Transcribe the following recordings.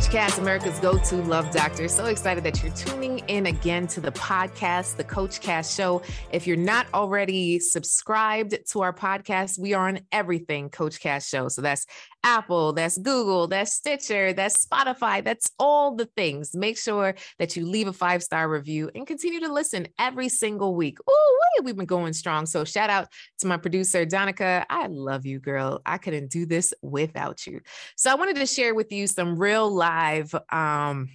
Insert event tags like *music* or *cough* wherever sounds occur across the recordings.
Coach Cass, America's go to love doctor. So excited that you're tuning in again to the podcast, The Coach Cass Show. If you're not already subscribed to our podcast, we are on everything Coach Cass Show. So that's Apple, that's Google, that's Stitcher, that's Spotify, that's all the things. Make sure that you leave a five star review and continue to listen every single week. Oh, we've been going strong. So shout out to my producer, Donica. I love you, girl. I couldn't do this without you. So I wanted to share with you some real live um,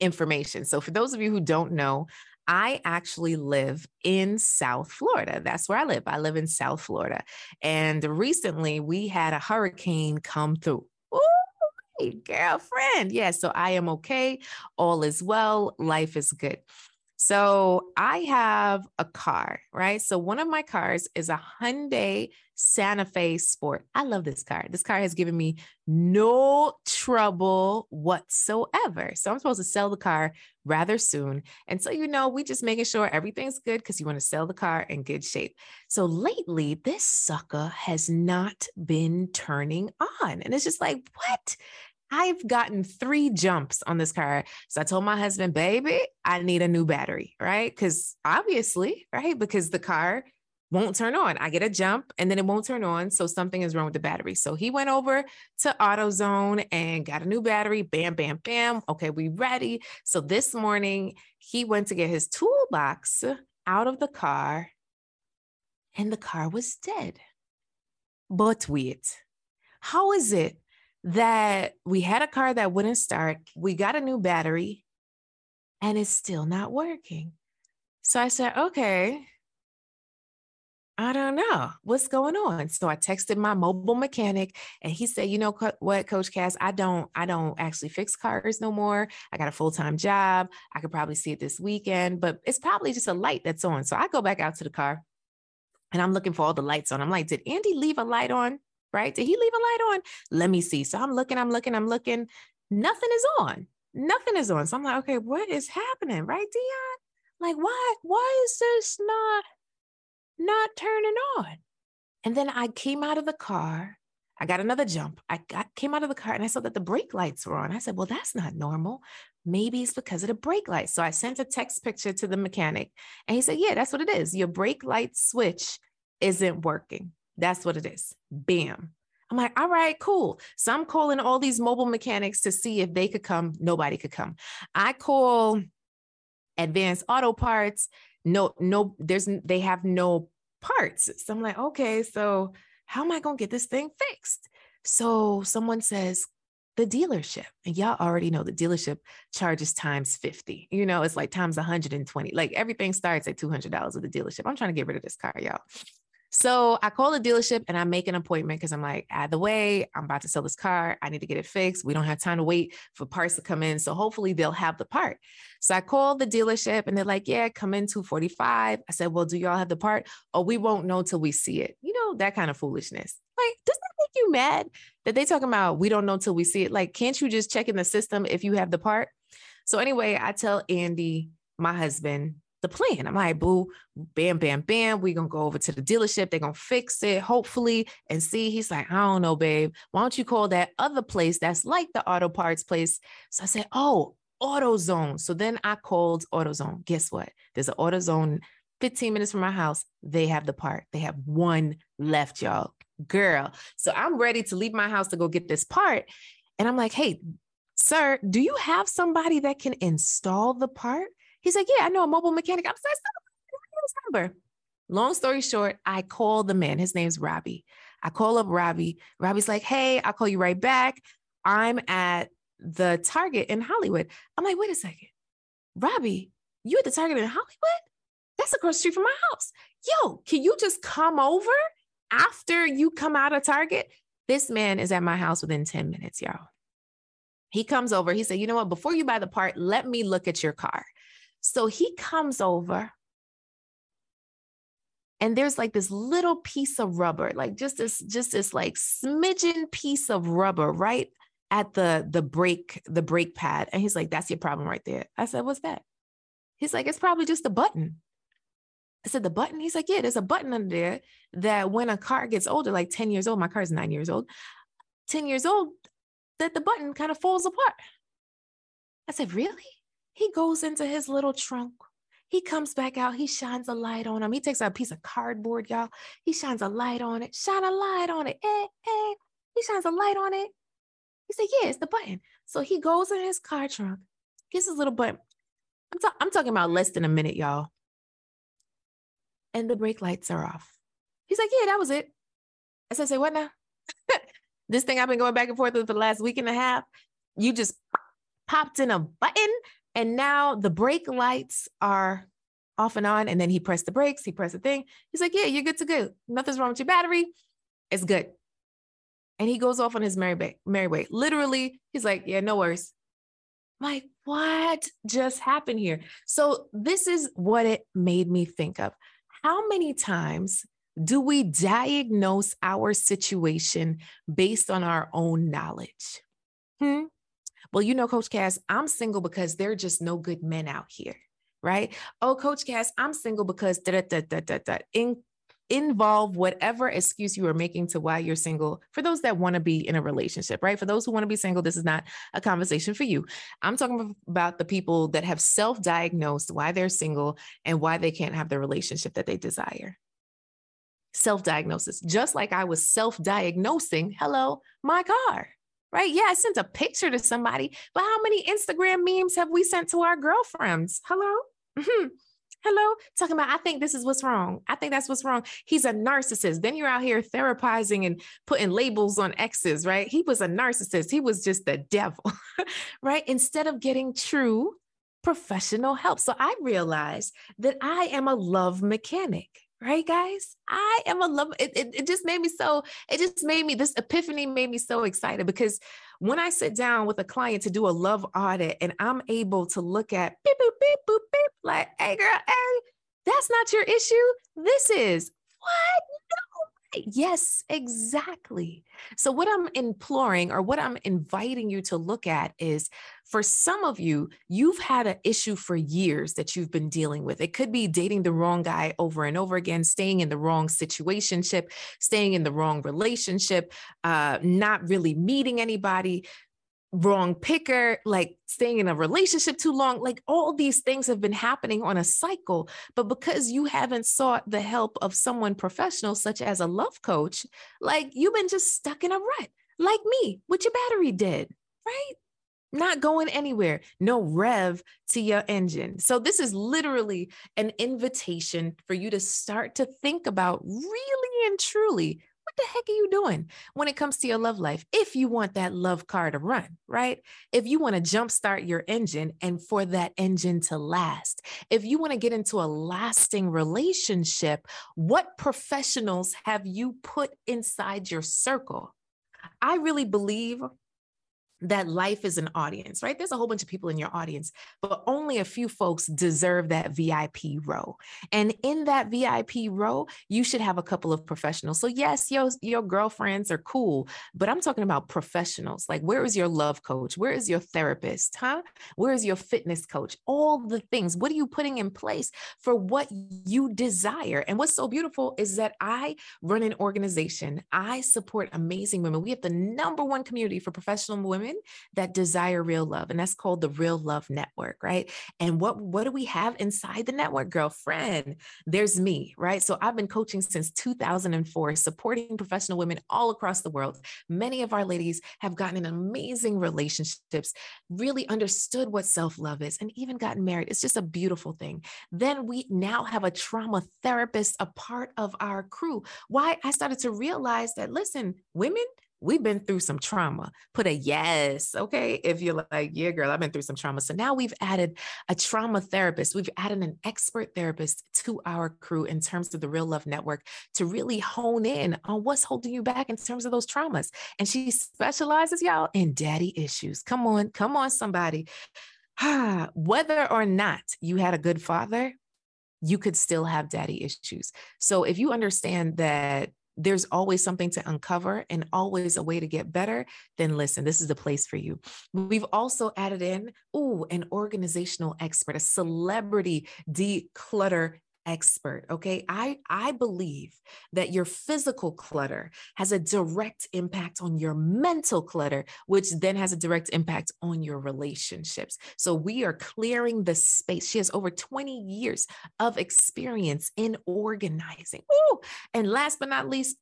information. So for those of you who don't know, I actually live in South Florida. That's where I live. I live in South Florida. And recently we had a hurricane come through. Ooh, girlfriend. Yes. Yeah, so I am okay. All is well. Life is good. So I have a car, right? So one of my cars is a Hyundai Santa Fe Sport. I love this car. This car has given me no trouble whatsoever. So I'm supposed to sell the car rather soon. And so, you know, we just making sure everything's good because you want to sell the car in good shape. So lately, this sucker has not been turning on. And it's just like, what? I've gotten three jumps on this car. So I told my husband, baby, I need a new battery, right? Because obviously, right? Because the car won't turn on. I get a jump and then it won't turn on. So something is wrong with the battery. So he went over to AutoZone and got a new battery. Bam, bam, bam. Okay, we ready. So this morning he went to get his toolbox out of the car and the car was dead. But wait, how is it that we had a car that wouldn't start. We got a new battery and it's still not working. So I said, okay, I don't know what's going on. So I texted my mobile mechanic and he said, you know what, Coach Cass, I don't, I don't actually fix cars no more. I got a full-time job. I could probably see it this weekend, but it's probably just a light that's on. So I go back out to the car and I'm looking for all the lights on. I'm like, did Andy leave a light on? Right? Did he leave a light on? Let me see. So I'm looking, I'm looking, I'm looking. Nothing is on. Nothing is on. So I'm like, okay, what is happening, right, Dion? Like, why, why is this not not turning on? And then I came out of the car. I got another jump. I got, came out of the car and I saw that the brake lights were on. I said, well, that's not normal. Maybe it's because of the brake lights. So I sent a text picture to the mechanic and he said, yeah, that's what it is. Your brake light switch isn't working. That's what it is. Bam. I'm like, all right, cool. So I'm calling all these mobile mechanics to see if they could come. Nobody could come. I call advanced auto parts. No, no, there's they have no parts. So I'm like, okay, so how am I gonna get this thing fixed? So someone says, the dealership. And y'all already know the dealership charges times 50. You know, it's like times 120. Like everything starts at $200 at the dealership. I'm trying to get rid of this car, y'all. So I call the dealership and I make an appointment because I'm like, either way, I'm about to sell this car. I need to get it fixed. We don't have time to wait for parts to come in. So hopefully they'll have the part. So I call the dealership and they're like, yeah, come in 245. I said, well, do y'all have the part? Oh, we won't know till we see it. You know, that kind of foolishness. Like, does that make you mad that they talking about we don't know till we see it? Like, can't you just check in the system if you have the part? So anyway, I tell Andy, my husband, the plan. I'm like, boo, bam, bam, bam. We're gonna go over to the dealership. They're gonna fix it, hopefully, and see. He's like, I don't know, babe. Why don't you call that other place that's like the auto parts place? So I said, Oh, AutoZone. So then I called AutoZone. Guess what? There's an AutoZone 15 minutes from my house. They have the part. They have one left, y'all. Girl. So I'm ready to leave my house to go get this part. And I'm like, hey, sir, do you have somebody that can install the part? He's like, Yeah, I know a mobile mechanic. I'm like, number. Long story short, I call the man. His name's Robbie. I call up Robbie. Robbie's like, Hey, I'll call you right back. I'm at the Target in Hollywood. I'm like, Wait a second. Robbie, you at the Target in Hollywood? That's across the street from my house. Yo, can you just come over after you come out of Target? This man is at my house within 10 minutes, y'all. He comes over. He said, You know what? Before you buy the part, let me look at your car. So he comes over and there's like this little piece of rubber, like just this, just this like smidgen piece of rubber right at the the brake, the brake pad. And he's like, that's your problem right there. I said, what's that? He's like, it's probably just a button. I said, the button? He's like, yeah, there's a button under there that when a car gets older, like 10 years old, my car is nine years old, 10 years old, that the button kind of falls apart. I said, really? He goes into his little trunk. He comes back out. He shines a light on him. He takes a piece of cardboard, y'all. He shines a light on it. Shine a light on it. Eh, eh. He shines a light on it. He said, yeah, it's the button. So he goes in his car trunk, gets his little button. I'm, ta- I'm talking about less than a minute, y'all. And the brake lights are off. He's like, yeah, that was it. I said, say what now? *laughs* this thing I've been going back and forth with for the last week and a half, you just popped in a button and now the brake lights are off and on. And then he pressed the brakes, he pressed the thing. He's like, yeah, you're good to go. Nothing's wrong with your battery. It's good. And he goes off on his merry way. Merry way. Literally, he's like, yeah, no worries. I'm like, what just happened here? So this is what it made me think of. How many times do we diagnose our situation based on our own knowledge? Hmm? Well, you know, Coach Cass, I'm single because there are just no good men out here, right? Oh, Coach Cass, I'm single because da da da da da. In, involve whatever excuse you are making to why you're single for those that want to be in a relationship, right? For those who want to be single, this is not a conversation for you. I'm talking about the people that have self diagnosed why they're single and why they can't have the relationship that they desire self diagnosis, just like I was self diagnosing, hello, my car, right? Yeah, I sent a picture to somebody, but how many Instagram memes have we sent to our girlfriends? Hello? Mm-hmm. Hello, talking about, I think this is what's wrong. I think that's what's wrong. He's a narcissist. Then you're out here therapizing and putting labels on exes, right? He was a narcissist. He was just the devil, *laughs* right? Instead of getting true professional help. So I realized that I am a love mechanic right guys? I am a love it, it, it, just made me so it just made me this epiphany made me so excited because when i sit down with a client to do a love audit and i'm able to look at beep boop beep boop beep like hey girl hey that's not your issue. This is what Yes, exactly. So, what I'm imploring or what I'm inviting you to look at is for some of you, you've had an issue for years that you've been dealing with. It could be dating the wrong guy over and over again, staying in the wrong situationship, staying in the wrong relationship, uh, not really meeting anybody, wrong picker, like staying in a relationship too long. Like all these things have been happening on a cycle. But because you haven't sought the help of someone professional, such as a love coach, like you've been just stuck in a rut, like me, with your battery dead, right? Not going anywhere, no rev to your engine. So, this is literally an invitation for you to start to think about really and truly what the heck are you doing when it comes to your love life? If you want that love car to run, right? If you want to jumpstart your engine and for that engine to last, if you want to get into a lasting relationship, what professionals have you put inside your circle? I really believe that life is an audience, right? There's a whole bunch of people in your audience, but only a few folks deserve that VIP row. And in that VIP row, you should have a couple of professionals. So yes, your your girlfriends are cool, but I'm talking about professionals. Like where is your love coach? Where is your therapist? Huh? Where is your fitness coach? All the things. What are you putting in place for what you desire? And what's so beautiful is that I run an organization. I support amazing women. We have the number one community for professional women women that desire real love. And that's called the Real Love Network, right? And what, what do we have inside the network, girlfriend? There's me, right? So I've been coaching since 2004, supporting professional women all across the world. Many of our ladies have gotten in amazing relationships, really understood what self love is, and even gotten married. It's just a beautiful thing. Then we now have a trauma therapist, a part of our crew. Why I started to realize that, listen, women, we've been through some trauma. Put a yes, okay? If you're like, yeah, girl, I've been through some trauma. So now we've added a trauma therapist. We've added an expert therapist to our crew in terms of the Real Love Network to really hone in on what's holding you back in terms of those traumas. And she specializes, y'all, in daddy issues. Come on, come on, somebody. *sighs* Whether or not you had a good father, you could still have daddy issues. So if you understand that there's always something to uncover and always a way to get better, then listen, this is the place for you. We've also added in, oh, an organizational expert, a celebrity declutter expert okay? I i believe that your physical clutter has a direct impact on your mental clutter which then has a direct impact on your relationships. So we are clearing the space. She has over 20 years of experience in organizing. Ooh. and last but not least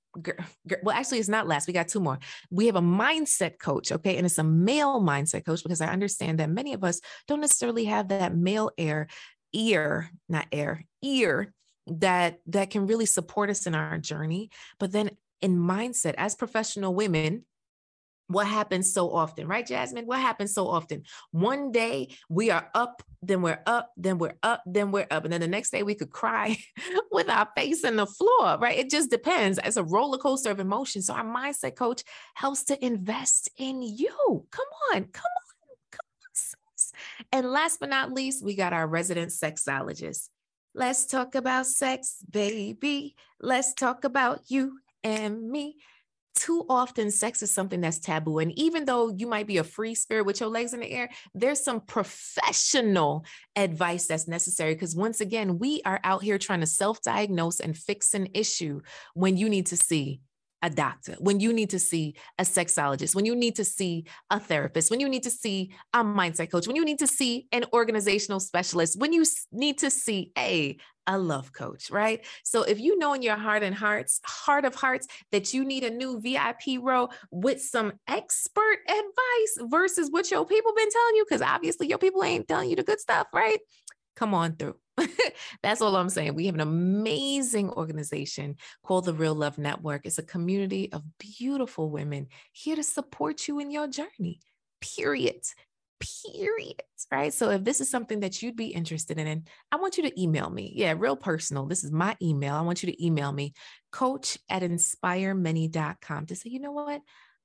well actually it's not last we got two more. We have a mindset coach okay? And it's a male mindset coach because i understand that many of us don't necessarily have that male air ear, not air, ear that that can really support us in our journey. But then in mindset, as professional women, what happens so often, right, Jasmine? What happens so often? One day we are up, then we're up, then we're up, then we're up. And then the next day we could cry *laughs* with our face in the floor, right? It just depends. It's a roller coaster of emotion. So our mindset coach helps to invest in you. Come on, come on and last but not least, we got our resident sexologist. Let's talk about sex, baby. Let's talk about you and me. Too often, sex is something that's taboo. And even though you might be a free spirit with your legs in the air, there's some professional advice that's necessary. Because once again, we are out here trying to self diagnose and fix an issue when you need to see a doctor, when you need to see a sexologist, when you need to see a therapist, when you need to see a mindset coach, when you need to see an organizational specialist, when you need to see a a love coach, right? So if you know in your heart and hearts, heart of hearts, that you need a new VIP row with some expert advice versus what your people been telling you, because obviously your people ain't telling you the good stuff, right? Come on through. *laughs* That's all I'm saying. We have an amazing organization called the Real Love Network. It's a community of beautiful women here to support you in your journey, period. Period. Right. So if this is something that you'd be interested in, I want you to email me. Yeah, real personal. This is my email. I want you to email me, coach at inspiremany.com to say, you know what?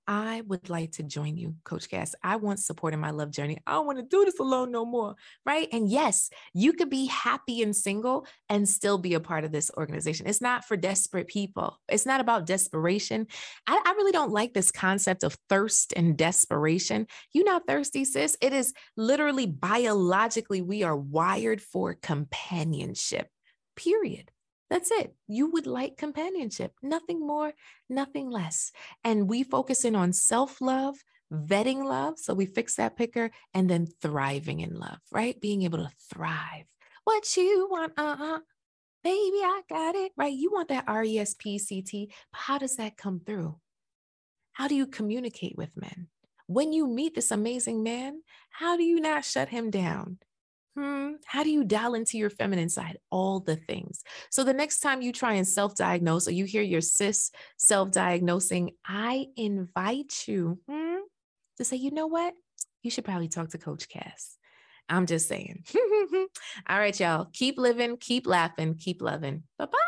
I would like to join you, Coach Cass. I want support in my love journey. I don't want to do this alone no more. Right. And yes, you could be happy and single and still be a part of this organization. It's not for desperate people, it's not about desperation. I, I really don't like this concept of thirst and desperation. You're not thirsty, sis. It is literally biologically, we are wired for companionship, period. That's it. You would like companionship, nothing more, nothing less. And we focus in on self love, vetting love. So we fix that picker and then thriving in love, right? Being able to thrive. What you want, uh huh. baby, I got it, right? You want that R E S P C T, but how does that come through? How do you communicate with men? When you meet this amazing man, how do you not shut him down? Hmm, how do you dial into your feminine side? All the things. So the next time you try and self diagnose or you hear your sis self diagnosing, I invite you hmm, to say, you know what? You should probably talk to Coach Cass. I'm just saying. *laughs* All right, y'all. Keep living, keep laughing, keep loving. Bye bye.